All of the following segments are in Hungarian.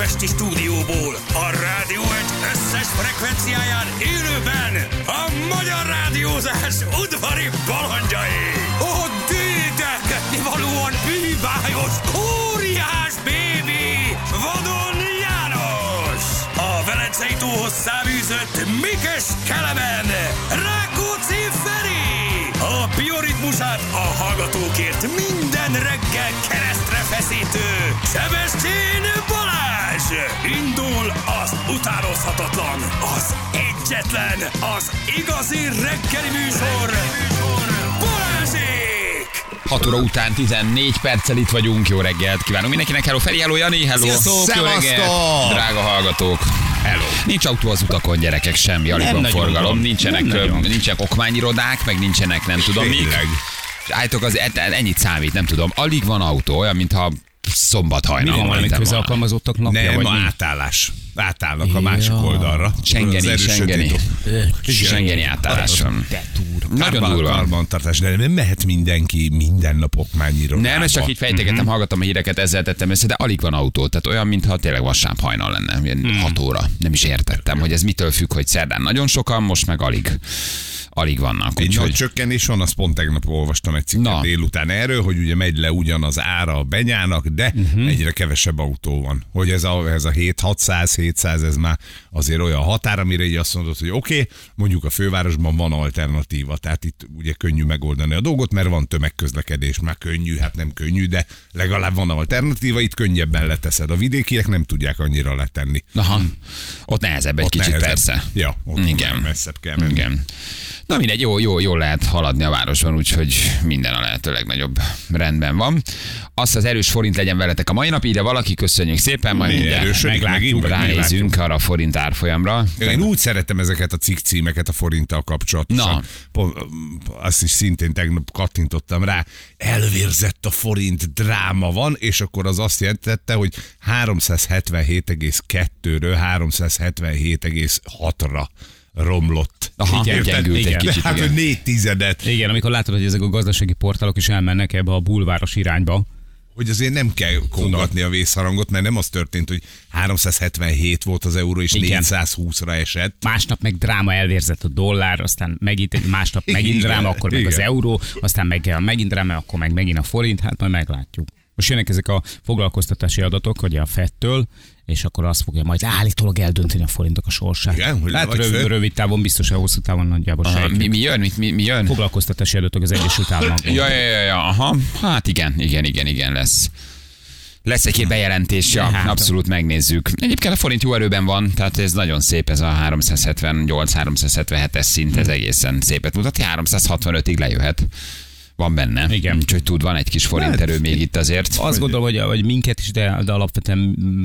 budapesti stúdióból, a rádió egy összes frekvenciáján élőben a magyar rádiózás udvari balandjai. A dédelgetni valóan bűbájos, óriás bébi, vadon János. A Velencei tóhoz száműzött Mikes Kelemen, Rákóczi Feri. A bioritmusát a hallgatókért minden reggel keresztre feszítő Sebestyén Balázs! Indul az utánozhatatlan, az egyetlen, az igazi reggeli műsor, Balázsék! 6 óra után 14 perccel itt vagyunk. Jó reggelt kívánunk mindenkinek. Hello Feri, hello Jani, hello. Sziasztok, jó reggelt. Drága hallgatók. Hello. Nincs autó az utakon, gyerekek, semmi, alig van forgalom, van. nincsenek, Nem nincsenek okmányirodák, meg nincsenek nem tudom mik. Állítok, az et- ennyit számít, nem tudom. Alig van autó, olyan, mintha szombat Mi hajnal. van valami közalkalmazottak napja? Nem, vagy mi? átállás. Átállnak a másik oldalra. Schengeni, Schengeni. Schengeni átállás. Nagyon durva. Karbantartás, de nem mehet mindenki minden nap okmányira. Nem, ez csak így fejtegetem, Mhm. hallgatom a híreket, ezzel tettem össze, de alig van autó. Tehát olyan, mintha tényleg vasárnap hajnal lenne, ilyen Mhm. 6 óra. Nem is értettem, hogy ez mitől függ, hogy szerdán nagyon sokan, most meg alig. Alig vannak. Egy nagy Úgyhogy csökkenés van, azt pont tegnap olvastam egy cikket Na. délután erről, hogy ugye megy le ugyanaz ára a benyának, de uh-huh. egyre kevesebb autó van. Hogy ez a, ez a 7-600, 700, ez már azért olyan határ, amire így azt mondod, hogy oké, okay, mondjuk a fővárosban van alternatíva, tehát itt ugye könnyű megoldani a dolgot, mert van tömegközlekedés, már könnyű, hát nem könnyű, de legalább van alternatíva, itt könnyebben leteszed. A vidékiek nem tudják annyira letenni. Aha, ott nehezebb egy Ott kicsit nehezebb. persze. Ja, ott Igen. messzebb kell menni. Igen. Na mindegy, jó, jó, jól lehet haladni a városban, úgyhogy minden a lehető legnagyobb rendben van. Azt az erős forint legyen veletek a mai nap, ide valaki, köszönjük szépen, majd Mi mindjárt vagy ránézünk arra a forint árfolyamra. Én úgy szeretem ezeket a cikk címeket a forinttal kapcsolatosan. Na. Azt is szintén tegnap kattintottam rá. Elvérzett a forint, dráma van, és akkor az azt jelentette, hogy 377,2-ről 377,6-ra romlott. Aha, Érted? gyengült egy Igen. kicsit, Hát, igen. négy tizedet. Igen, amikor látod, hogy ezek a gazdasági portálok is elmennek ebbe a bulváros irányba. Hogy azért nem kell kongatni a vészharangot, mert nem az történt, hogy 377 volt az euró, és Igen. 420-ra esett. Másnap meg dráma elvérzett a dollár, aztán megint egy másnap megint Igen, dráma, akkor meg az igen. euró, aztán meg megint dráma, akkor meg megint a forint, hát majd meglátjuk. Most jönnek ezek a foglalkoztatási adatok, ugye a FED-től, és akkor azt fogja majd állítólag eldönteni a forintok a sorsát. Igen, hogy hát vagy rövid, föl? rövid távon biztos, a hosszú távon nagyjából Aha, mi, mi jön? Mi, mi, mi jön? Foglalkoztatási adatok az Egyesült Államokban. Ja, ja, ja, ja, aha. Hát igen, igen, igen, igen lesz. Lesz egy-két bejelentés, ja, Hát. abszolút megnézzük. Egyébként a forint jó erőben van, tehát ez nagyon szép, ez a 378-377-es szint, ez egészen szépet mutat, 365-ig lejöhet. Van benne. Igen. Úgyhogy tud, van egy kis forint erő még itt azért. Azt gondolom, hogy, hogy minket is, de, de alapvetően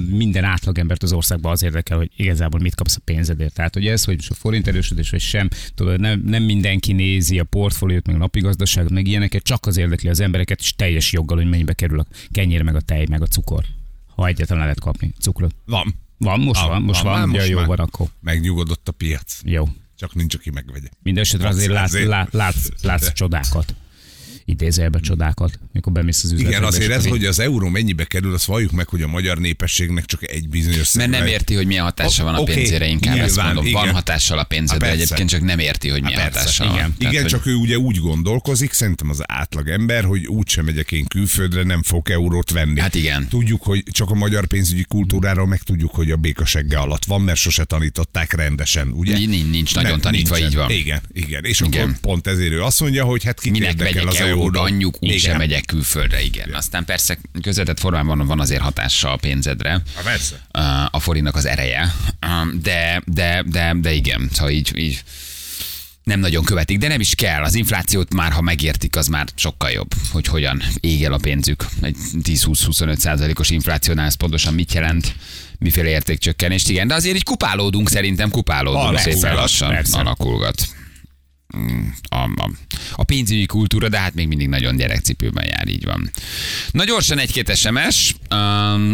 minden átlagembert az országban az érdekel, hogy igazából mit kapsz a pénzedért. Tehát, hogy ez, hogy most a forint erősödés, vagy sem, tudod, nem, nem mindenki nézi a portfóliót, meg a napi gazdaságot, meg ilyeneket, csak az érdekli az embereket, és teljes joggal, hogy mennyibe kerül a kenyér, meg a tej, meg a cukor. Ha egyáltalán lehet kapni cukrot. Van. Van, most van, most van, már van. Ja, most jó már. van akkor. Megnyugodott a piac. Jó. Csak nincs, aki megvegye. Mindenesetre azért látsz, Azért. látsz, látsz, látsz csodákat. Idézőjelben csodákat, mikor bemész az üzletekbe. Igen, azért ez, így- hogy az euró mennyibe kerül, azt valljuk meg, hogy a magyar népességnek csak egy bizonyos Mert nem érti, hogy milyen hatása van a pénzére, inkább ezt nyilván, mondom. Van hatással a pénzedre, Há, persze. egyébként csak nem érti, hogy milyen Há, persze, hatással van. igen. Tehát, Igen, hogy- csak ő ugye úgy gondolkozik, szerintem az átlag ember, hogy úgysem megyek én külföldre, nem fog eurót venni. Hát igen. Tudjuk, hogy csak a magyar pénzügyi kultúráról meg tudjuk, hogy a békasegge alatt van, mert sose tanították rendesen, ugye? Nincs- nincs nagyon tanítva, nincsen. így van. Igen, igen. És Igen. akkor pont ezért ő azt mondja, hogy hát kit Minek érdekel az euró. Anyjuk, úgysem Igen. megyek külföldre, igen. Aztán persze közvetett formában van azért hatása a pénzedre. Há, persze. a forintnak az ereje, de, de, de, de igen, szóval így, így nem nagyon követik, de nem is kell. Az inflációt már, ha megértik, az már sokkal jobb, hogy hogyan ég el a pénzük. Egy 10-20-25 százalékos inflációnál ez pontosan mit jelent, miféle értékcsökkenést, igen, de azért így kupálódunk, szerintem kupálódunk Alakulgat, szépen lassan, persze. alakulgat. A, a, a pénzügyi kultúra, de hát még mindig nagyon gyerekcipőben jár, így van. Na gyorsan egy-két SMS.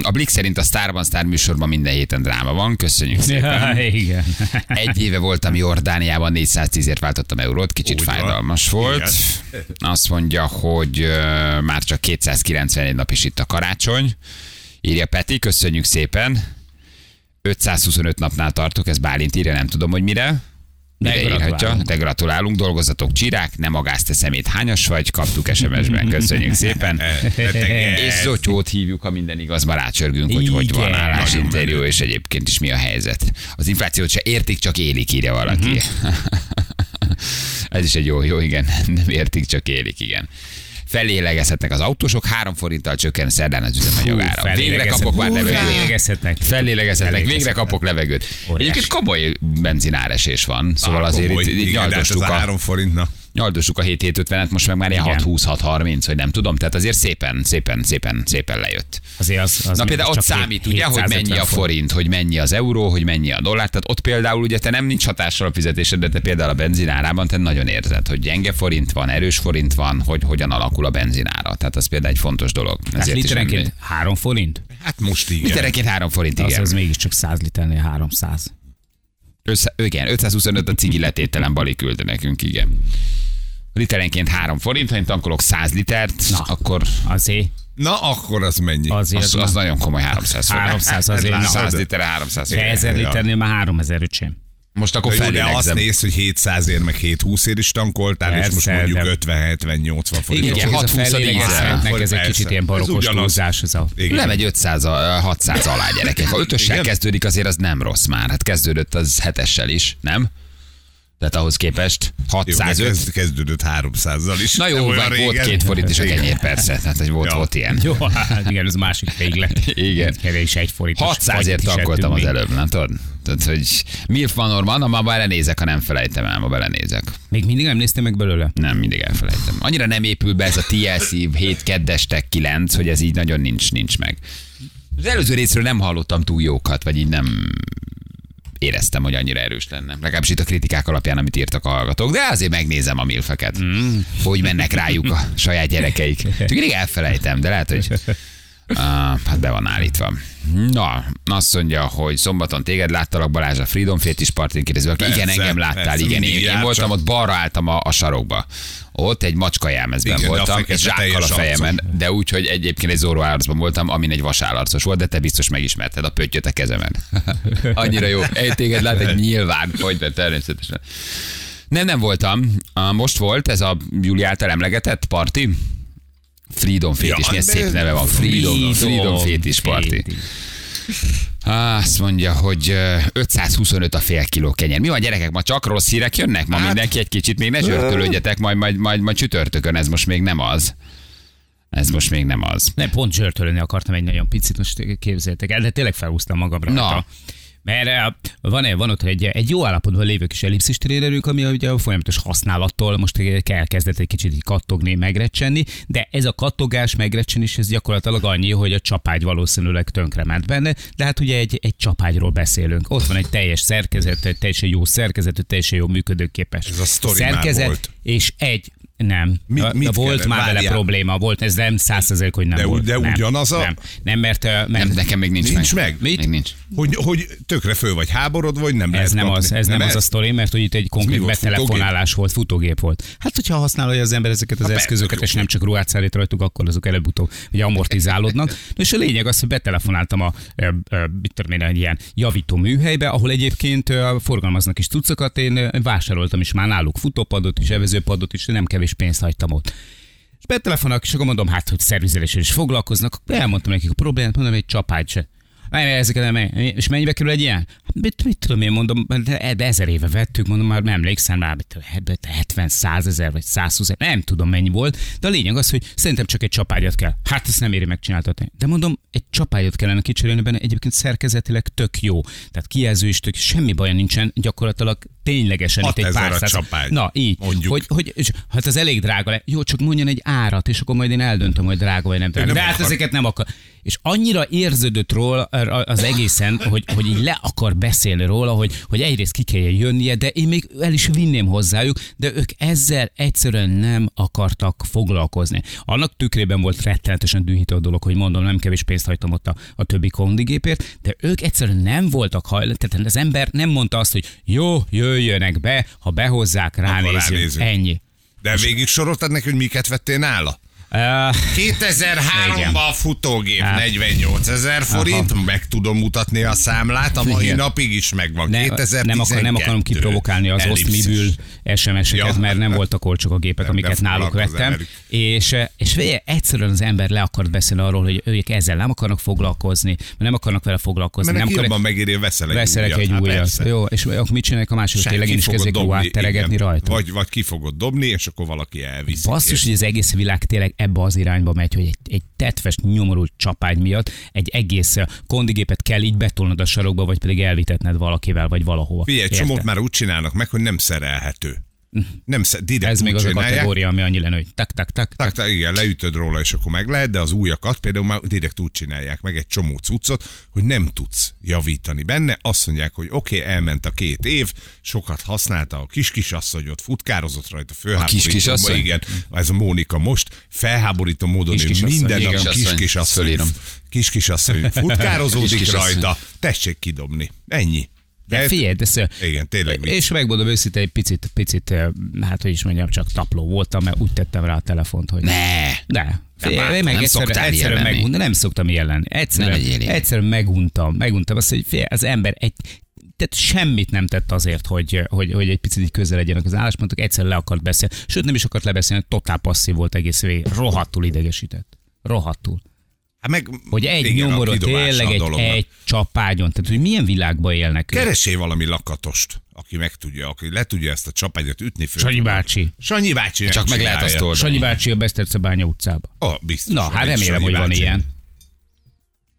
A Blik szerint a Starban Star műsorban minden héten dráma van. Köszönjük szépen. Ja, igen. Egy éve voltam Jordániában, 410-ért váltottam eurót, kicsit Úgy van. fájdalmas volt. Azt mondja, hogy már csak 291 nap is itt a karácsony. Írja Peti, köszönjük szépen. 525 napnál tartok, ez Bálint írja, nem tudom, hogy mire. De gratulálunk. De gratulálunk, dolgozatok csirák, nem agász te szemét, hányas vagy, kaptuk SMS-ben, köszönjük szépen. És Zotyót hívjuk, ha minden igaz, ma rácsörgünk, hogy hogy van állásinterjú, és egyébként is mi a helyzet. Az inflációt se értik, csak élik, írja valaki. Mhm. Ez is egy jó, jó, igen. Nem értik, csak élik, igen. Felélegezhetnek az autósok, három forinttal csökken szerdán az üzemanyagára. Végre kapok már levegőt. Felélegezhetnek. Fellélegezhetnek, végre kapok levegőt. Egyébként komoly benzináresés van, szóval azért itt, itt nyaldostuk a a, három nyaldosuk a 7-750-et, most meg már ilyen Igen. 6-20-6-30, hogy nem tudom, tehát azért szépen, szépen, szépen, szépen lejött. Azért az, az Na például ott számít, ugye, hogy 750 mennyi a forint, hogy mennyi az euró, hogy mennyi a dollár. Tehát ott például ugye te nem nincs hatással a fizetésed, de te például a benzinárában te nagyon érzed, hogy gyenge forint van, erős forint van, hogy hogyan alakul a benzinára. Tehát az például egy fontos dolog. Tehát Ezért is literenként nem- 3 forint? Hát most igen. Literenként 3 forint, Az, igen. az mégiscsak 100 liternél 300. Össze, igen, 525 a cigi letételen Bali küldte nekünk, igen. Literenként 3 forint, ha én tankolok 100 litert, Na. akkor Azért, Na, akkor az mennyi? azért az, az nagyon komoly 300 forint. 300 azért, na. 100 liter 300 Te forint. 1000 liternél már 3000 öcsém. Most akkor jó, de azt néz, hogy 700 ér, meg 720 ér is tankoltál, és most Persze, mondjuk de- 50-70-80 forint. Igen, ez a 6-20 felélegezhetnek, ez egy Persze. kicsit ilyen Ez barokos túlzás. Ez a... Igen. Nem egy 500, a- 600 alá gyerekek. Ha ötössel Igen? kezdődik, azért az nem rossz már. Hát kezdődött az hetessel is, nem? Tehát ahhoz képest Jó, de 605. kezd- kezdődött 300-zal is. Na jó, vagy volt két forint is a kenyér, persze. Tehát hogy volt, Ja. volt ilyen. Jó, hát igen, ez másik véglet. Igen. Kevés egy forintos. 600 ért fagyit is tankoltam az előbb, nem tudod? Tehát, hogy Milf van Norman, ma belenézek, ha nem felejtem el, ma belenézek. Még, még mindig nem néztem meg belőle? Nem, mindig elfelejtem. Annyira nem épül be ez a TLC 7 keddestek 9, hogy ez így nagyon nincs, nincs meg. Az előző részről nem hallottam túl jókat, vagy így nem éreztem, hogy annyira erős lenne. Legalábbis itt a kritikák alapján, amit írtak a hallgatók, de azért megnézem a milfeket, mm. hogy mennek rájuk a saját gyerekeik. Csak elfelejtem, de lehet, hogy uh, hát be van állítva. Na, azt mondja, hogy szombaton téged láttalak Balázs a Freedom Fétis partin kérdező. Igen, engem láttál, persze, igen. Én, én voltam ott, balra álltam a, a sarokba. Ott egy macska jelmezben Igen, voltam, egy zsákkal a fejemen, arcos. de úgy, hogy egyébként egy zorro állarcban voltam, amin egy vasállarcos volt, de te biztos megismerted a pöttyöt a kezemen. Annyira jó. Egy téged lát, egy nyilván, hogy de természetesen. Nem, nem voltam. Most volt ez a Júli által emlegetett parti. Freedom Fétis, Ja, milyen szép neve van. Freedom, Freedom Fétis Party. Fétis. Azt mondja, hogy ö, 525 a fél kiló kenyér. Mi van gyerekek, ma csak rossz hírek jönnek? Ma Hát- mindenki egy kicsit még ne zsörtölődjetek, majd, majd, majd, majd csütörtökön, ez most még nem az. Ez most még nem az. Nem, pont zsörtölni akartam egy nagyon picit, most képzeljétek el, de tényleg felhúztam magamra. Na. Hát a- Mert eh, van, van ott egy, egy jó állapotban lévő kis ellipszis trénerünk, ami ugye a folyamatos használattól most elkezdett egy kicsit így kattogni, megrecsenni, de ez a kattogás, megrecsenés, ez gyakorlatilag annyi, hogy a csapágy valószínűleg tönkrement benne, de hát ugye egy, egy csapágyról beszélünk. Ott van egy teljes szerkezet, egy teljesen jó szerkezetű, teljesen jó működőképes Ez a sztori szerkezet, volt. és egy nem. Mi- De mit volt kell- már vele várjál. probléma, volt, ez nem százszerzelék, hogy nem De volt. de nem, ugyanaz a- Nem, nem mert, mert Nem, nekem még nincs, Nincs meg. meg? Mit? Még nincs. Hogy, hogy tökre föl vagy háborod, vagy nem ez nem kapni. az, ez nem, az a sztori, mert hogy itt egy konkrét betelefonálás volt, futógép volt. Hát, hogyha használja az ember ezeket az Ha eszközöket, persze, és nem csak ruhát szállít rajtuk, akkor azok előbb-utóbb ugye amortizálódnak. Na, és a lényeg az, hogy betelefonáltam a, mit tudom én, egy ilyen javító műhelybe, ahol egyébként forgalmaznak is cuccokat, én vásároltam is már náluk futópadot is, evezőpadot is, nem kevés pénzt hagytam ott. És betelefonálok, és akkor mondom, hát, hogy szervizeléssel is foglalkoznak. Elmondtam nekik a problémát, mondom, egy csapágy se. Ezeket nem, és mennyibe kerül egy ilyen? Hát Mit, mit tudom én, mondom, de, ezer éve vettük, mondom, már nem emlékszem tudom, 70, 100 ezer vagy 120 ezer, nem tudom mennyi volt, de a lényeg az, hogy szerintem csak egy csapágyat kell. Hát ezt nem éri megcsináltatni. De mondom, egy csapágyat kellene kicserélni benne, egyébként szerkezetileg tök jó. Tehát kijelző is tök, semmi baja nincsen, gyakorlatilag ténylegesen itt egy 6000 pár száz. Na, így. mondjuk. Hogy, hogy, és, hát az elég drága le. Jó, csak mondjon egy árat, és akkor majd én eldöntöm, hogy drága vagy nem drága. nem De hát ezeket nem akar. És annyira érződött róla az egészen, hogy, hogy így le akar beszélni róla, hogy, hogy egyrészt ki kell jönnie, de én még el is vinném hozzájuk, de ők ezzel egyszerűen nem akartak foglalkozni. Annak tükrében volt rettenetesen dühítő dolog, hogy mondom, nem kevés pénzt hagytam ott a, a többi kondigépért, de ők egyszerűen nem voltak hajlandók. Tehát az ember nem mondta azt, hogy jó, jöjjönek be, ha behozzák, ránézünk. ránézünk. Ennyi. De végig soroltad neki, hogy miket vettél nála? Uh, 2003-ban a futógép Hát. 48 ezer forint, meg tudom mutatni a számlát, a mai Igen. napig is megvan. ne, 2012. nem, akar, nem akarom kiprovokálni az osztmibül SMS-eket, Ja. mert nem voltak olcsók a gépek, Nem, amiket náluk vettem. És, eh, és figyelj, egyszerűen az ember le akart beszélni arról, hogy ők ezzel nem akarnak foglalkozni, mert nem akarnak vele foglalkozni. Mert nem neki akar, jobban megéri, veszel egy veszelek újat. egy Hát újat. persze. Jó, és akkor mit csinálják a másik? Tényleg én is kezdek dobni, ruhát teregetni igen. rajta. Vagy, vagy ki fogod dobni, és akkor valaki elviszi. Basszus, hogy az egész világ tényleg ebbe az irányba megy, hogy egy, egy tetves, nyomorult csapágy miatt egy egész kondigépet kell így betolnod a sarokba, vagy pedig elvitetned valakivel, vagy valahova. Figyelj, csomót már úgy csinálnak meg, hogy nem szerelhető. Nem direkt Ez még az a kategória, ami annyi lenne, hogy tak, tak, tak, Tak, tak, igen, leütöd róla, és akkor meg lehet, de az újakat például már direkt úgy csinálják meg egy csomó cuccot, hogy nem tudsz javítani benne. Azt mondják, hogy oké, okay, elment a két év, sokat használta a kis kisasszonyot, futkározott rajta, fölháborító. kis-kisasszony? Igen, ez a Mónika most, felháborító módon ő Kis-kisasszony, minden nap Kisasszony, kis-kisasszony, kis-kisasszony futkározódik Kis-kisasszony. rajta, tessék kidobni. Ennyi. De figyelj, de szó, Igen, tényleg vicc. És megmondom őszintén, egy picit, picit, eh, hát hogy is mondjam, csak tapló voltam, mert úgy tettem rá a telefont, hogy... Ne! De. Figyelj, én meg nem egyszerűen, egyszerűen meguntam, nem szoktam lenni. Egyszerűen, Ne egyszerűen meguntam, meguntam azt, hogy figyelj, az ember egy, tehát semmit nem tett azért, hogy, hogy, hogy egy picit így közel legyenek az álláspontok, egyszer le akart beszélni, sőt nem is akart lebeszélni, totál passzív volt egész végig, rohadtul idegesített. Rohadtul. Hát meg, Hogy egy igen, nyomorot, tényleg egy, dolognak. egy csapágyon, tehát hogy milyen világban élnek ők. Keressél valami lakatost, aki meg tudja, aki le tudja ezt a csapágyat ütni föl. Sanyi bácsi. Sanyi bácsi. Csak meg lehet azt oldani. Sanyi bácsi a Besztercebánya utcába. Oh, biztos. Na, hát remélem, Sanyi hogy van bácsi. ilyen.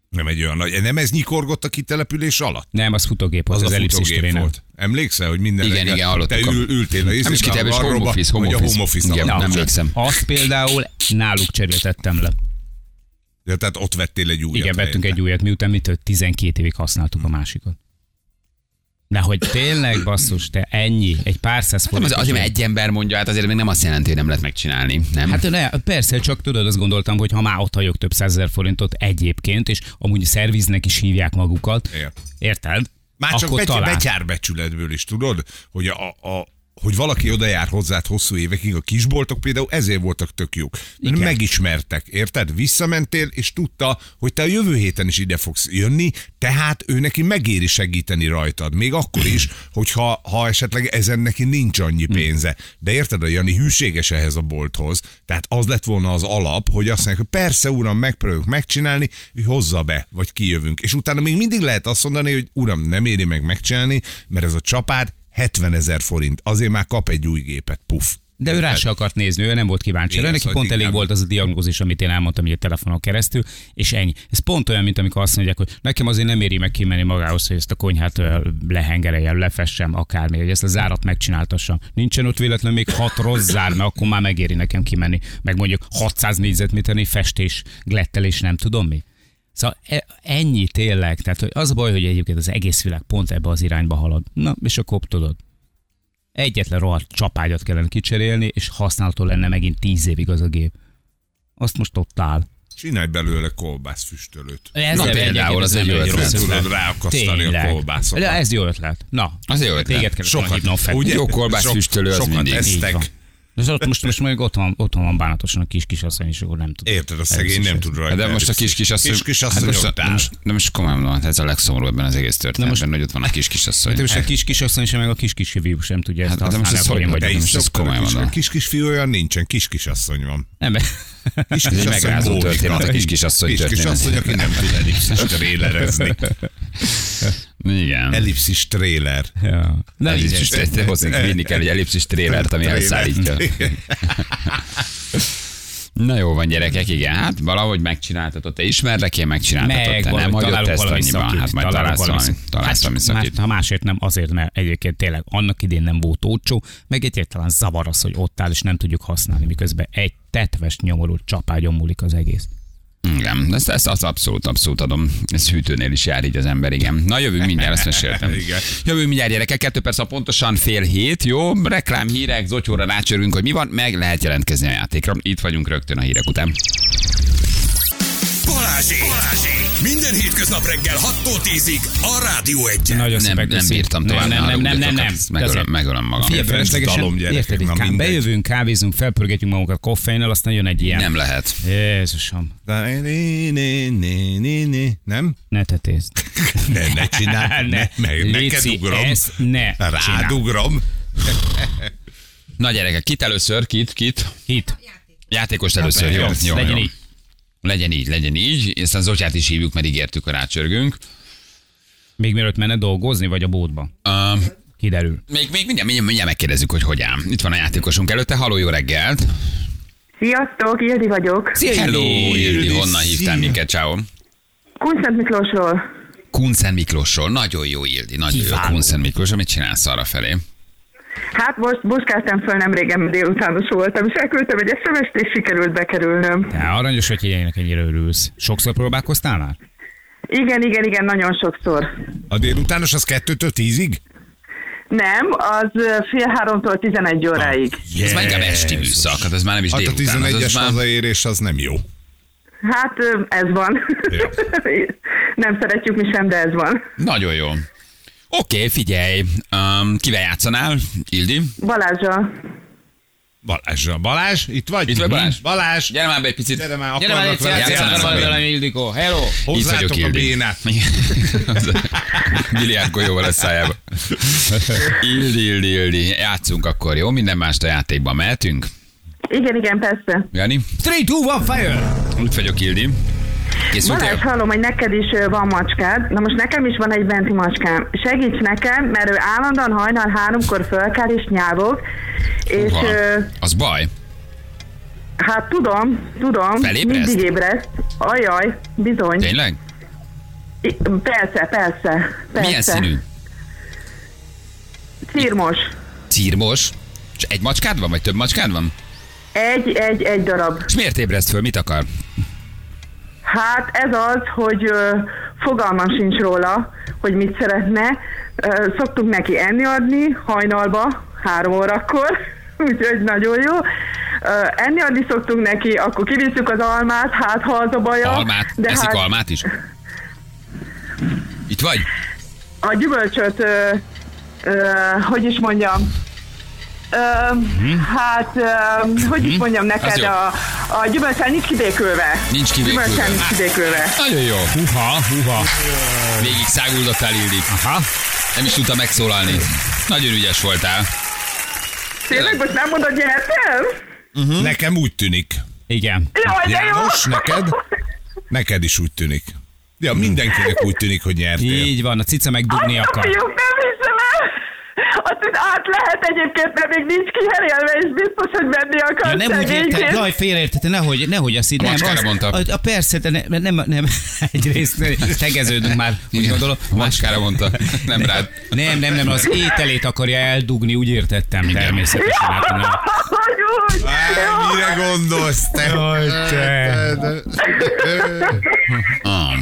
Nem egy olyan nagy. Nem ez nyikorgott a kitelepülés alatt? Nem, az futógép, az, Az, az, a ellipszis volt. Emlékszel, hogy minden Igen, reggel igen, Te ül, ültél a Nem is kitelepülés, home office, home office. Igen, nem emlékszem. Azt például náluk cseréltettem le. Ja, tehát ott vettél egy újat. Igen, vettünk helyette. egy újat, miután mitől 12 évig használtuk a másikat. De hogy tényleg basszus, te ennyi, egy pár száz forint. az, azért, mert egy ember mondja, hát azért még nem azt jelenti, hogy nem lehet megcsinálni. Nem? Hát ne, persze, csak tudod, azt gondoltam, hogy ha már ott hagyok több százezer forintot egyébként, és amúgy szerviznek is hívják magukat, érted? Már csak Akkor bety- talán. betyárbecsületből is tudod, hogy a, a hogy valaki oda jár hozzád hosszú évekig, a kisboltok például ezért voltak tök jók. Mert Igen. megismertek, érted? Visszamentél, és tudta, hogy te a jövő héten is ide fogsz jönni, tehát ő neki megéri segíteni rajtad. Még akkor is, hogyha ha esetleg ezen neki nincs annyi pénze. De érted, a Jani hűséges ehhez a bolthoz, tehát az lett volna az alap, hogy azt mondják, hogy persze, uram, megpróbáljuk megcsinálni, hogy hozza be, vagy kijövünk. És utána még mindig lehet azt mondani, hogy uram, nem éri meg megcsinálni, mert ez a csapád 70 ezer forint. Azért már kap egy új gépet, puf. De ő rá se akart nézni, ő nem volt kíváncsi. Igen, neki szóval pont elég inkább- volt az a diagnózis, amit én elmondtam így a telefonon keresztül, és ennyi. Ez pont olyan, mint amikor azt mondják, hogy nekem azért nem éri meg kimenni magához, hogy ezt a konyhát lehengereljem, lefessem, akármi, hogy ezt a zárat megcsináltassam. Nincsen ott véletlenül még hat rossz zár, mert akkor már megéri nekem kimenni. Meg mondjuk 600 négyzetméternyi festés, glettelés, nem tudom mi. Szóval e- ennyi tényleg. Tehát hogy az a baj, hogy egyébként az egész világ pont ebbe az irányba halad. Na, és akkor tudod. Egyetlen rohadt csapágyat kellene kicserélni, és használható lenne megint tíz évig az a gép. Azt most ott áll. Csinálj belőle kolbászfüstölőt. Ez Na, nem például az ez egy nem jó ötlet. rossz Tudod ráakasztani a kolbászokat. De ez jó ötlet. Na, Az jó ötlet. Téged kellett volna hívnom fel. ugye? Jó kolbászfüstölő az Sokat mindig. Esztek. Van. És ott most, most otthon, van- otthon van bánatosan a kis kisasszony, és akkor nem tud. Érted, a szegény nem tud rajta. De most a kis kisasszony... Kis kisasszony hát most, ott most, de most komolyan van, hát ez a legszomorúbb ebben az egész történetben, hogy ott van a kis kisasszony. De most a kis kisasszony sem, meg a kis kisfiú sem tudja ezt Hát, de most használni, ez is most ezt a komolyan kis, mondom. kis kisfiú olyan nincsen, kis kisasszony van. Nem, Kis Ez egy megrázó történet, a kis kisasszony Kis történet. kisasszony, aki nem tud ellipszis trélerezni. Igen. Ellipszis tréler. ja. De Ellipszis tréler, hozzánk vinni kell egy ellipszis trélert, ami elszállítja. Na jó van, gyerekek, igen, hát valahogy megcsináltatod. Te ismerlek, én megcsináltatod. meg Te nem találok ezt annyiban. Hát majd találsz valami, találsz Hát, valami más, szakit. ha másért nem, azért, mert egyébként tényleg annak idén nem volt olcsó, meg egyáltalán zavar az, hogy ott áll, és nem tudjuk használni, miközben egy tetves nyomorult csapágyon múlik az egész. Igen, ezt, ezt azt abszolút, abszolút adom. Ez hűtőnél is jár így az ember, igen. Na jövünk mindjárt, ezt meséltem. Igen. Jövünk mindjárt gyerekek, kettő perc a pontosan fél hét, jó? Reklám, hírek, zotyóra rácsörünk, hogy mi van, meg lehet jelentkezni a játékra. Itt vagyunk rögtön a hírek után. Balázsi! Balázsi! Minden hétköznap reggel 6-tól 10-ig a Rádió 1 Nagyon Nem, szépen nem köszi. bírtam tovább. Nem, nem, nem, nem, nem. Megölöm, megölem magam. Felesleges feleslegesen, érted, na ká- bejövünk, kávézunk, felpörgetjük magunkat koffeinnal, aztán jön egy ilyen. Nem lehet. Jézusom. Nem? ne tetézd. Ne, ne csinálj, ne, meg neked ugrom. ezt ne Rád ugrom. Na gyerekek, kit először? Kit? Kit? Hit. Játékost először, jó? persze. jó Legyen jó. így. Legyen így, így. Aztán Zotyát is hívjuk, mert ígértük, hogy rácsörgünk. Még mielőtt menne dolgozni, vagy a bótba? Uh, Kiderül. még, még mindjárt, mindjárt, mindjárt megkérdezzük, hogy hogy áll. Itt van a játékosunk előtte. Haló, jó reggelt! Sziasztok, Ildi vagyok. Szia, Hello, Ildi. Honnan hívtál minket? Ciao. Kunszent Miklósról. Kunszent Miklósról. Nagyon jó, Ildi, nagyon jó. Kiváló. Kunszent Miklósról. Mit csinálsz arra felé? Hát most buskáltam föl nem régen, mert délutános voltam, és elküldtem egy sms és sikerült bekerülnöm. Te aranyos, hogy ilyenek ennyire örülsz. Sokszor próbálkoztál már? Igen, igen, igen, nagyon sokszor. A délutános az kettőtől tízig? Nem, az fél háromtól 11 óráig. Ez már inkább esti műszak, hát ez már nem is Hát a délután. az 11-es már... hazaérés az nem jó. Hát ez van. Ja. nem szeretjük mi sem, de ez van. Nagyon jó. Oké, okay, figyelj, um, kivel játszanál, Ildi? Balázsa. Balázs, Balázs, itt vagy? Itt vagy, Balázs? Balázs, Gyere már be egy picit. gyere már, Gyere már, játszanál játszanál velem. Ildikó. Hello! Itt Hozzátok vagyok, a Ildi. bénát. Biliárd golyóval a szájába. Ildi, Ildi, Ildi. Játszunk akkor, jó? Minden mást a játékban mehetünk? Igen, igen, persze. Jani? 3, 2, 1, fire! Itt vagyok, Ildi. Balázs, Készültél? hallom, hogy neked is van macskád. Na most nekem is van egy benti macskám. Segíts nekem, mert ő állandóan hajnal háromkor fölkel és nyávog. És Húha, ö, az baj. hát tudom, tudom, Felébreszt? mindig ébreszt. Ajaj, bizony. Tényleg? I- Persze, persze, persze. Milyen színű? Círmos. Círmos? És egy macskád van, vagy több macskád van? Egy, egy, egy darab. És miért ébreszt föl? Mit akar? Hát ez az, hogy ö, fogalmam sincs róla, hogy mit szeretne. Ö, szoktunk neki enni adni hajnalba, három órakor, úgyhogy nagyon jó. Ö, enni adni szoktunk neki, akkor kivisszük az almát, hát ha az a baja. Almát? de Eszik hát almát is? Itt vagy? a gyümölcsöt, ö, ö, hogy is mondjam, Ö, hát, ö, hogy is mondjam Mhm. Az neked, a, a gyümölcsel nincs kibékülve. Nincs kibékülve. Gyümölcsel nincs kibékülve. Nagyon jó. Huha, huha. Végig száguldottál, Ildi. Aha. Nem is tudta megszólalni. Nagyon ügyes voltál. Tényleg most nem mondod, nyertem? Nekem úgy tűnik. Igen. Jaj, de jó! János, neked? Neked is úgy tűnik. Ja, mindenkinek úgy tűnik, hogy nyertél. Így van, a cica megdugni akar. nem hiszem el! Azt hisz, át lehet egyébként, mert még nincs kiherélve, és biztos, hogy menni akar Ja, nem úgy szegényként. jaj, félreértette, nehogy, nehogy azt A nem, macskára az, mondta. A, a, persze, de ne, nem, nem, egyrészt ne- tegeződünk már, úgy gondolom. Macskára mondta, nem rád. Nem, nem, nem, az ételét akarja eldugni, úgy értettem természetesen. Hát, nem. Á, mire gondolsz te? Jaj, te. Ah,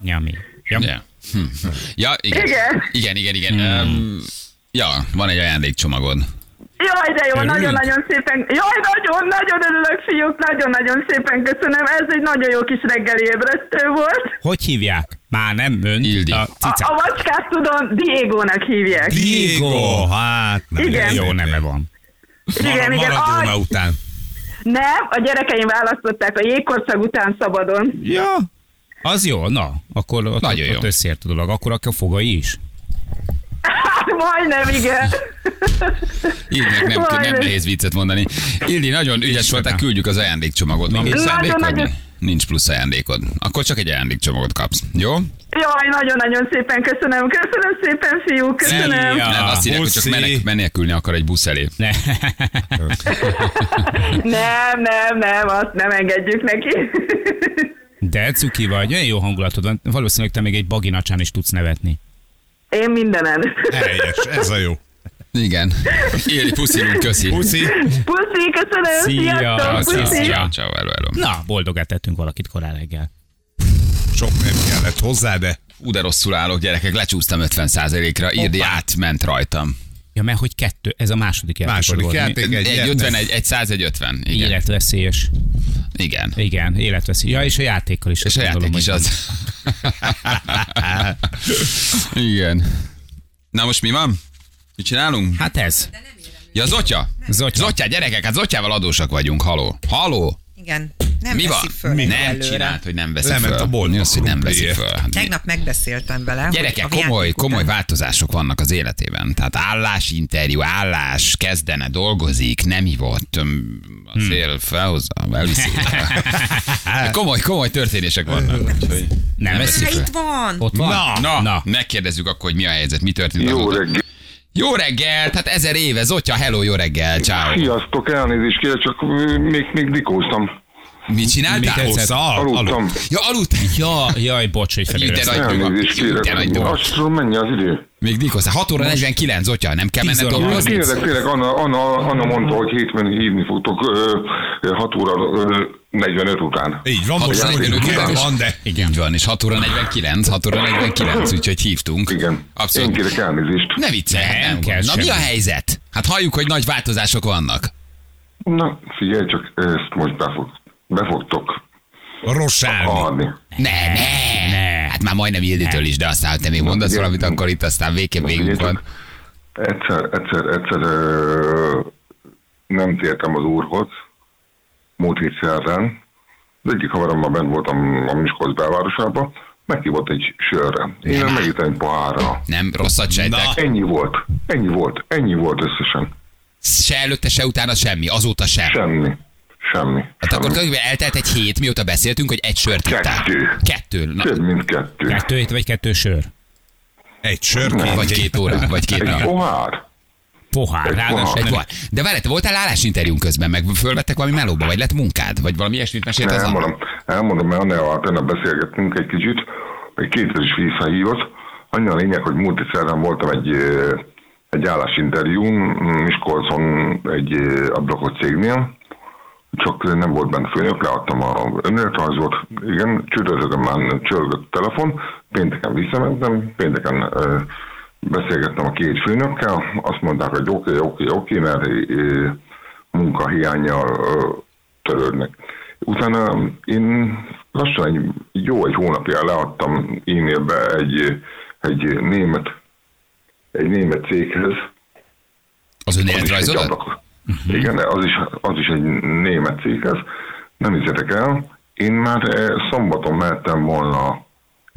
Nyami. Ja. ja. Hm. ja, igen. Igen. Igen, igen, igen. Um, ja, van egy ajándékcsomagod. Jaj, de jó, nagyon-nagyon szépen. Jaj, nagyon, nagyon örülök, fiúk, nagyon-nagyon szépen köszönöm. Ez egy nagyon jó kis reggeli ébresztő volt. Hogy hívják? Már nem ön. Ildi. A A, cica. a macskát tudom, Diego-nak hívják. Diego, hát nem Igen. Jó neve van. Igen, igen. Maradona után. nem, a gyerekeim választották a jégkorszak után szabadon. Ja. Az jó, na, akkor ott, Nagyon ott jó. összeért a dolog. Akkor akkor fogai is. Hát majdnem, igen. Ildinek nem, nem Majdnem. nehéz viccet mondani. Ildi, nagyon ügyes voltál, küldjük az ajándékcsomagot. Nagyon, ajándékod? nagyon. Nincs plusz ajándékod. Akkor csak egy ajándékcsomagot kapsz. Jó? Jaj, nagyon-nagyon szépen köszönöm. Köszönöm szépen, fiúk. Köszönöm. Ja. Nem, azt írják, hogy csak menek, menekülni akar egy busz elé. Ne. Nem, nem, nem, azt nem engedjük neki. De cuki vagy, olyan jó hangulatod van. Valószínűleg te még egy baginacsán is tudsz nevetni. Én mindenen. Helyes, ez a jó. Igen. Ildi, puszilunk, köszi. Puszi. Puszi, köszönöm. Szia, Sziasztok, szia, puszi. szia. Ciao, ciao, hello, hello. Na, boldogát tettünk valakit korán reggel. Sok nem kellett hozzá, de Ú, de rosszul állok, gyerekek, lecsúsztam 50%-ra, Ildi átment rajtam. Ja, mert hogy kettő, ez a második játék. második játék, egy, Egy ilyen- 50, egy, egy 100, egy 50. Igen. Életveszélyes. Igen. Igen, életveszély. Ja, és a játékkal is. És a játék gondolom, is az. Igen. Na most mi van? Mit csinálunk? Hát ez. Ja, Zotya. Zotya. Zotya, gyerekek, hát Zotyával adósak vagyunk. Haló. Haló. Igen, nem Mi van? föl Nem egyelőre. csinált, hogy nem veszi Lement föl. a boltba Mi az, hogy nem veszi föl? Hát mi- Tegnap megbeszéltem vele. Gyerekek, komoly, komoly után- változások vannak az életében. Tehát állásinterjú, állás, kezdene, dolgozik, nem hívott, a szél felhozza, elviszi. komoly, komoly történések vannak. úgyhogy Nem veszi föl. itt van. Ott van? Na, na, Na. megkérdezzük akkor, hogy mi a helyzet, mi történt. Jó azóta. reggel. Jó reggel, tehát ezer éve, Zotya, hello, jó reggel, ciao. Sziasztok, elnézést kérek, csak még, még dikóztam. Mit csináltál? tetszett? Hossza, al, Aludtam. Ja, aludtál. Ja, jaj, bocs, hogy feléreztem. nagy dolog. Elnézést De nagy dolog. Azt tudom, mennyi az idő. Még Dikosz, 6 óra 49, Zotya, nem kell menned óra dolgozni? Tényleg, tényleg, Anna, Anna, Anna mondta, hogy hétben hívni fogtok ö, ö, 6 óra ö, 45 után. Így van, most Hat óra hogy 45 után. van, de Igen. Így van, és 6 óra 49, 6 óra 49, úgyhogy hívtunk. Igen. Én Abszolút. kérek elnézést. Ne viccelj, Nem nem, kell Na mi a helyzet? Hát halljuk, hogy nagy változások vannak. Na, figyelj csak, ezt most befog, befogtok rossálni. adni. Ne, ne, ne. Hát már majdnem Ilditől is, de aztán, ha te még mondasz valamit, akkor itt aztán végképp végünk van. Egyszer, egyszer, egyszer ö, nem tértem az úrhoz, múlt hét szerdán. Az egyik haverommal bent voltam a Miskolc belvárosába, meghívott egy sörre. Én Nem. megittem egy pohárra. Nem, rosszat sejtek. Na. Ennyi volt, ennyi volt, ennyi volt összesen. Se előtte, se utána semmi, azóta sem. Semmi, semmi. Hát semmi. akkor tulajdonképpen eltelt egy hét, mióta beszéltünk, hogy egy sört ittál. Kettő. Kettő. Na, Több, mint kettő. Kettő hét vagy kettő sör? Egy sör, két vagy két óra, vagy két Egy pohár. Pohár, Egy ráadásul pohár. Egy van. De várj, te voltál állásinterjún közben, meg fölvettek valami melóba, vagy lett munkád, vagy valami ilyesmit mesélt Nem, az elmondom, elmondom, mert annál tegnap beszélgettünk egy kicsit, egy kétszer is visszahívott. Annyi a lényeg, hogy múlt szerdán voltam egy, egy állásinterjún Miskolcon egy ö, ablakos cégnél, csak nem volt bent főnök, leadtam a önéletrajzot, igen, csütörtökön már csörgött a telefon, pénteken visszamentem, pénteken ö, beszélgettem a két főnökkel, azt mondták, hogy oké, oké, oké, mert ö, munkahiányjal ö, törődnek. Utána én lassan egy jó egy hónapja leadtam e-mailbe egy, egy német egy német céghez, Az az is ablakos. Igen, az is, az is egy német céghez. Nem hiszetek el, én már eh, szombaton mehettem volna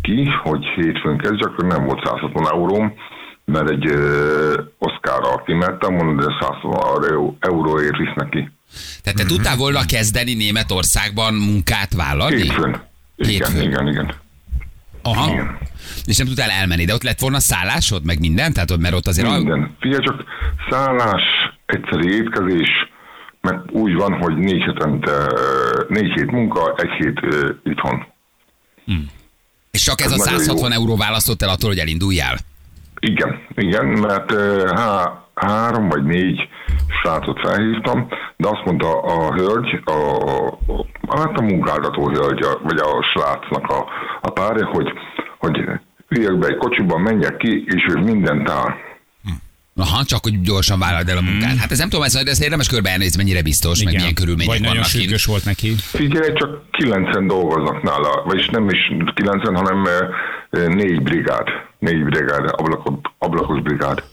ki, hogy hétfőn kezdjek, akkor nem volt 160 euróm, mert egy uh, Oszkárral kimentem volna, de 160 euró- euróért visznek ki. Tehát te tudtál volna kezdeni Németországban munkát vállalni? Hétfőn. Igen, Hétfőn. igen, igen. Aha. Igen. És nem tudtál elmenni, de ott lett volna szállásod, meg minden? Tehát ott, mert ott azért... Minden. Figyelj csak, szállás, egyszeri étkezés, meg úgy van, hogy négy hetente, négy hét munka, egy hét ö, itthon. És csak ez a Ez nagyon 160 jó. euró választott el attól, hogy elinduljál? Igen, igen, mert ö, há, három vagy négy srácot felhívtam, de azt mondta a hölgy, a, a, hát a munkáltató hölgy, a- vagy a srácnak a, a párja, hogy, hogy üljek be egy kocsiban, menjek ki, és ő mindent áll. Aha, csak hogy gyorsan vállald el a munkát. Hát ez nem tudom, ez, ez érdemes körbe elnézni, mennyire biztos, meg milyen körülmények Vagy nagyon vannak kint. sürgős volt neki. Figyelj, csak kilencen dolgoznak nála, vagyis nem is kilencen, hanem ö, négy brigád, négy brigád, ablakos, ablakos brigád.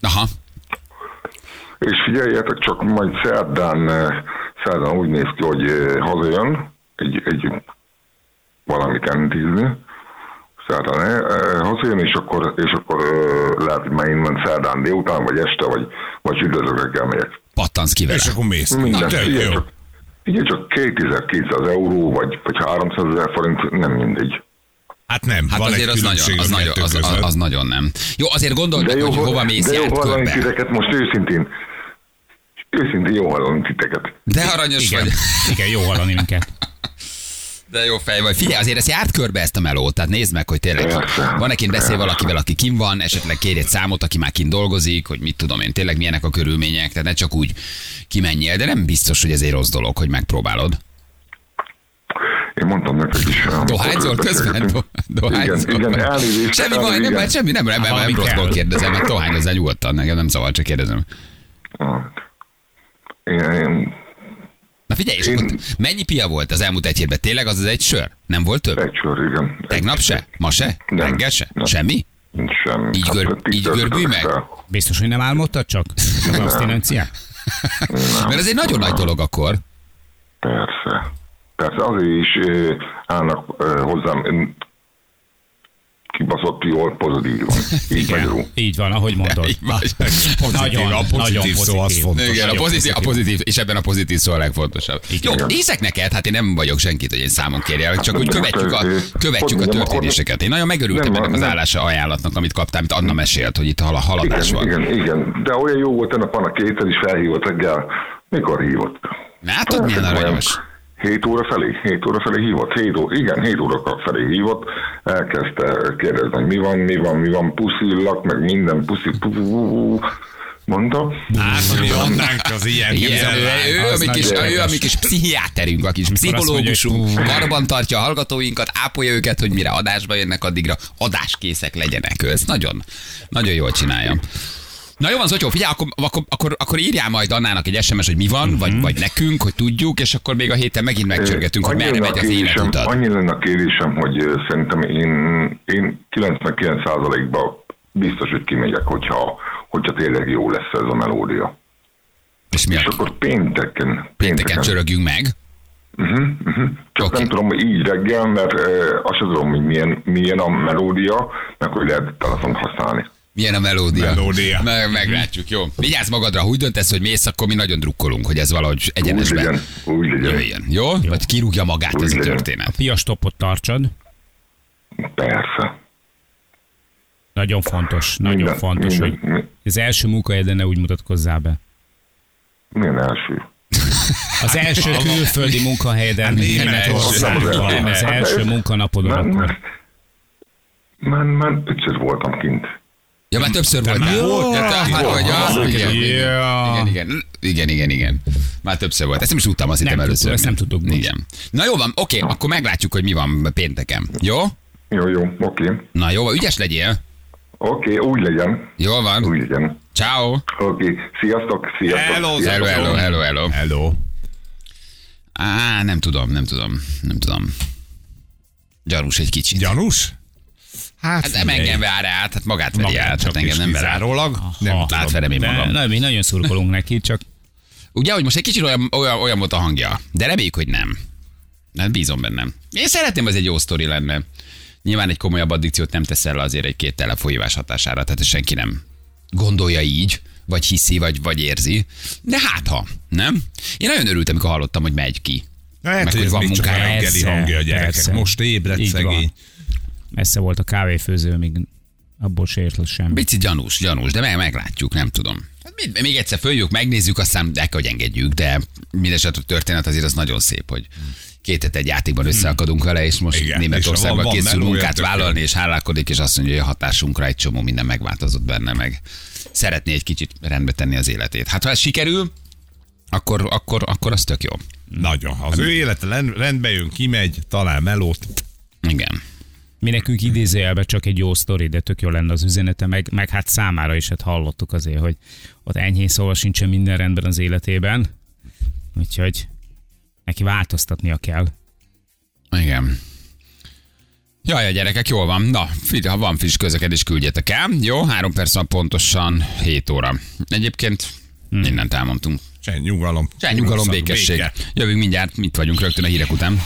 Aha. És figyeljetek, csak majd szerdán, eh, szerdán úgy néz ki, hogy eh, hazajön egy, egy valamit intézni, szerdán eh, eh, hazajön, és akkor, és akkor eh, lehet, hogy már innen szerdán délután, vagy este, vagy, vagy csütörtökre kell megyek. Pattansz ki vele. És akkor mész. Minden, Na, tök jó. csak, figyelj csak 2200 euró, vagy, vagy 300 ezer forint, nem mindegy. Hát nem, Hát van azért egy az nagyon, az, nagyon, az, az, az nagyon nem. Jó, azért gondold De meg, jó, hogy hova mész, de jó járt körbe. titeket, most őszintén, őszintén jó hallani titeket. De aranyos Igen, vagy. igen, jó hallani minket. De jó fej vagy. Figyelj, azért ezt járt körbe ezt a melót, tehát nézd meg, hogy tényleg van nekin beszél valakivel, aki kim van, esetleg kérj egy számot, aki már kint dolgozik, hogy mit tudom én, tényleg milyenek a körülmények, tehát ne csak úgy kimenjél, de nem biztos, hogy ez egy rossz dolog, hogy megpróbálod. Én mondtam neked is. Dohányzol közben? Dohányzol? Igen, igen, elnézést. Semmi baj, nem, baj, semmi, nem, nem, nem, nem rosszból kérdezem, mert dohányozzál nyugodtan, nekem nem szabad, csak kérdezem. Ah. Én, én Na figyelj, és Én- akkor mennyi pia volt az elmúlt egy hétben? Tényleg az az egy sör? Nem volt több? Egy sor, igen. Tegnap se? Ma se? Nem. Reggel se? Nem. Semmi? Sem. Így gör- Hát, így percet meg? Biztos, hogy nem álmodtad csak? Az abstinenciát? Mert ez egy nagyon nagy dolog akkor. Persze. Persze, azért is állnak hozzám kibaszott jól pozitívan. Így magyarul. Így van, ahogy mondod. Így van. Pozitív, Nagyon, a pozitív nagyon szó az fontos. Igen, a pozitív, a pozitív. és ebben a pozitív szó a legfontosabb. Jó, nézek neked, hát én nem vagyok senkit, hogy én számon kérjek, csak úgy követjük a, követjük a történéseket. Én nagyon megörültem ennek az állása ajánlatnak, amit kaptam, amit Anna mesélt, hogy itt hal- haladás Igen, van. igen, igen. De olyan jó volt ennek a kétszer is felhívott reggel. Mikor hívott? Látod, milyen aranyos? 7 óra felé, 7 óra felé hívott, 7 óra, igen, 7 óra felé hívott, elkezdte kérdezni, hogy mi van, mi van, mi van, puszillak, meg minden puszi, pu- pu- pu- mondta. Hát, mi adnánk az ilyen Igen, ő, ő, ő, a mi az kis, nagyon ő a mi kis pszichiáterünk, a kis pszichológusunk, karban tartja a hallgatóinkat, ápolja őket, hogy mire adásba jönnek, addigra adáskészek legyenek. Ő ezt nagyon, nagyon jól csinálja. Na jó van, Zotyó, figyelj, akkor, akkor, akkor, akkor írjál majd Annának egy SMS, hogy mi van, vagy, vagy nekünk, hogy tudjuk, és akkor még a héten megint megcsörgetünk, hogy merre megy az életutad. Annyi lenne a kérésem, hogy szerintem én, én 99%-ban biztos, hogy kimegyek, hogyha, hogyha tényleg jó lesz ez a melódia. És mi És a akkor pénteken, pénteken csörögjünk meg? Csak Oké. nem tudom, hogy így reggel, mert uh, azt sem tudom, hogy milyen, milyen a melódia, meg hogy lehet telefont használni. Milyen a melódia? Melódia. Meg, meglátjuk, jó. Vigyázz magadra, ha úgy döntesz, hogy mész, akkor mi nagyon drukkolunk, hogy ez valahogy Úgy egyenesben legyen, úgy legyen. jöjjön. Jó? Vagy kirúgja magát Úgy ez a legyen. történet. Piastopot tartsad. Persze. Nagyon fontos, nagyon Minden- fontos, minden- hogy mi- az első munkahelyeden ne úgy mutatkozzál be. Milyen első? Az első külföldi munkahelyeden német Németországban, első. az első munkanapodon akkor. már, már, már ötször voltam kint. Ja, már többször. Jó, Ja, te- hát, jó, hogy az, igen, igen, igen, igen, igen, igen. Már többször volt. Ezt nem is tudtam, azt hittem először. ezt nem tudtuk. Igen. Na jó van, oké, akkor meglátjuk, hogy mi van pénteken. Jó? Jó, jó, oké. Na jó, van, ügyes legyél. Oké, úgy legyen. Jó van. Úgy legyen. Ciao. Oké, sziasztok, sziasztok. Hello, sziasztok. Hello, hello, hello, hello. Hello. Á, nem tudom, nem tudom, nem tudom. Gyanús egy kicsit. Gyanús? Hát, Hát nem engem vár át, hát magát veri Magát át, csak hát engem nem ver át. kizárólag. Nem. Átverem én magam. na, mi nagyon szurkolunk neki, csak Ugye, hogy most egy kicsit olyan, olyan, olyan volt a hangja, de reméljük, hogy nem. Hát bízom bennem. Én szeretném, hogy ez egy jó sztori lenne. Nyilván egy komolyabb addikciót nem teszel le azért egy két telefonhívás hatására, tehát senki nem gondolja így, vagy hiszi, vagy, vagy érzi. De hát ha, nem? Én nagyon örültem, amikor hallottam, hogy megy ki. Lehet, Meg, hogy van még csak a munkája. reggeli hangja a gyerekek. persze. Most ébredt Így van. Messze volt a kávéfőző, még abból se ért semmi. Picit gyanús, gyanús, de meg, meglátjuk, nem tudom. Hát még, még egyszer följük, megnézzük, aztán el kell, hogy engedjük, de mindesetre a történet azért az nagyon szép, hogy két hete egy játékban összeakadunk vele, és most Igen, Igen, és Németországban van- van készül melója, munkát vállalni, és hálálkodik, és azt mondja, hogy a hatásunkra egy csomó minden megváltozott benne, meg szeretné egy kicsit rendbe tenni az életét. Hát ha ez sikerül, akkor, akkor, akkor az tök jó. Nagyon. Ha az ő élete rendbe jön, kimegy, talál melót. Igen. Mi nekünk idézőjelben csak egy jó sztori, de tök jó lenne az üzenete, meg, meg hát számára is hát hallottuk azért, hogy ott enyhén szóval sincsen minden rendben az életében, úgyhogy neki változtatnia kell. Igen. Jaj, a gyerekek, jól van. Na, ha van friss közlekedés, küldjetek el. Jó, három perc van pontosan 7 óra. Egyébként mindent elmondtunk. Csend, nyugalom. Csend, nyugalom, Béke. békesség. Jövünk mindjárt, mit vagyunk rögtön a hírek után.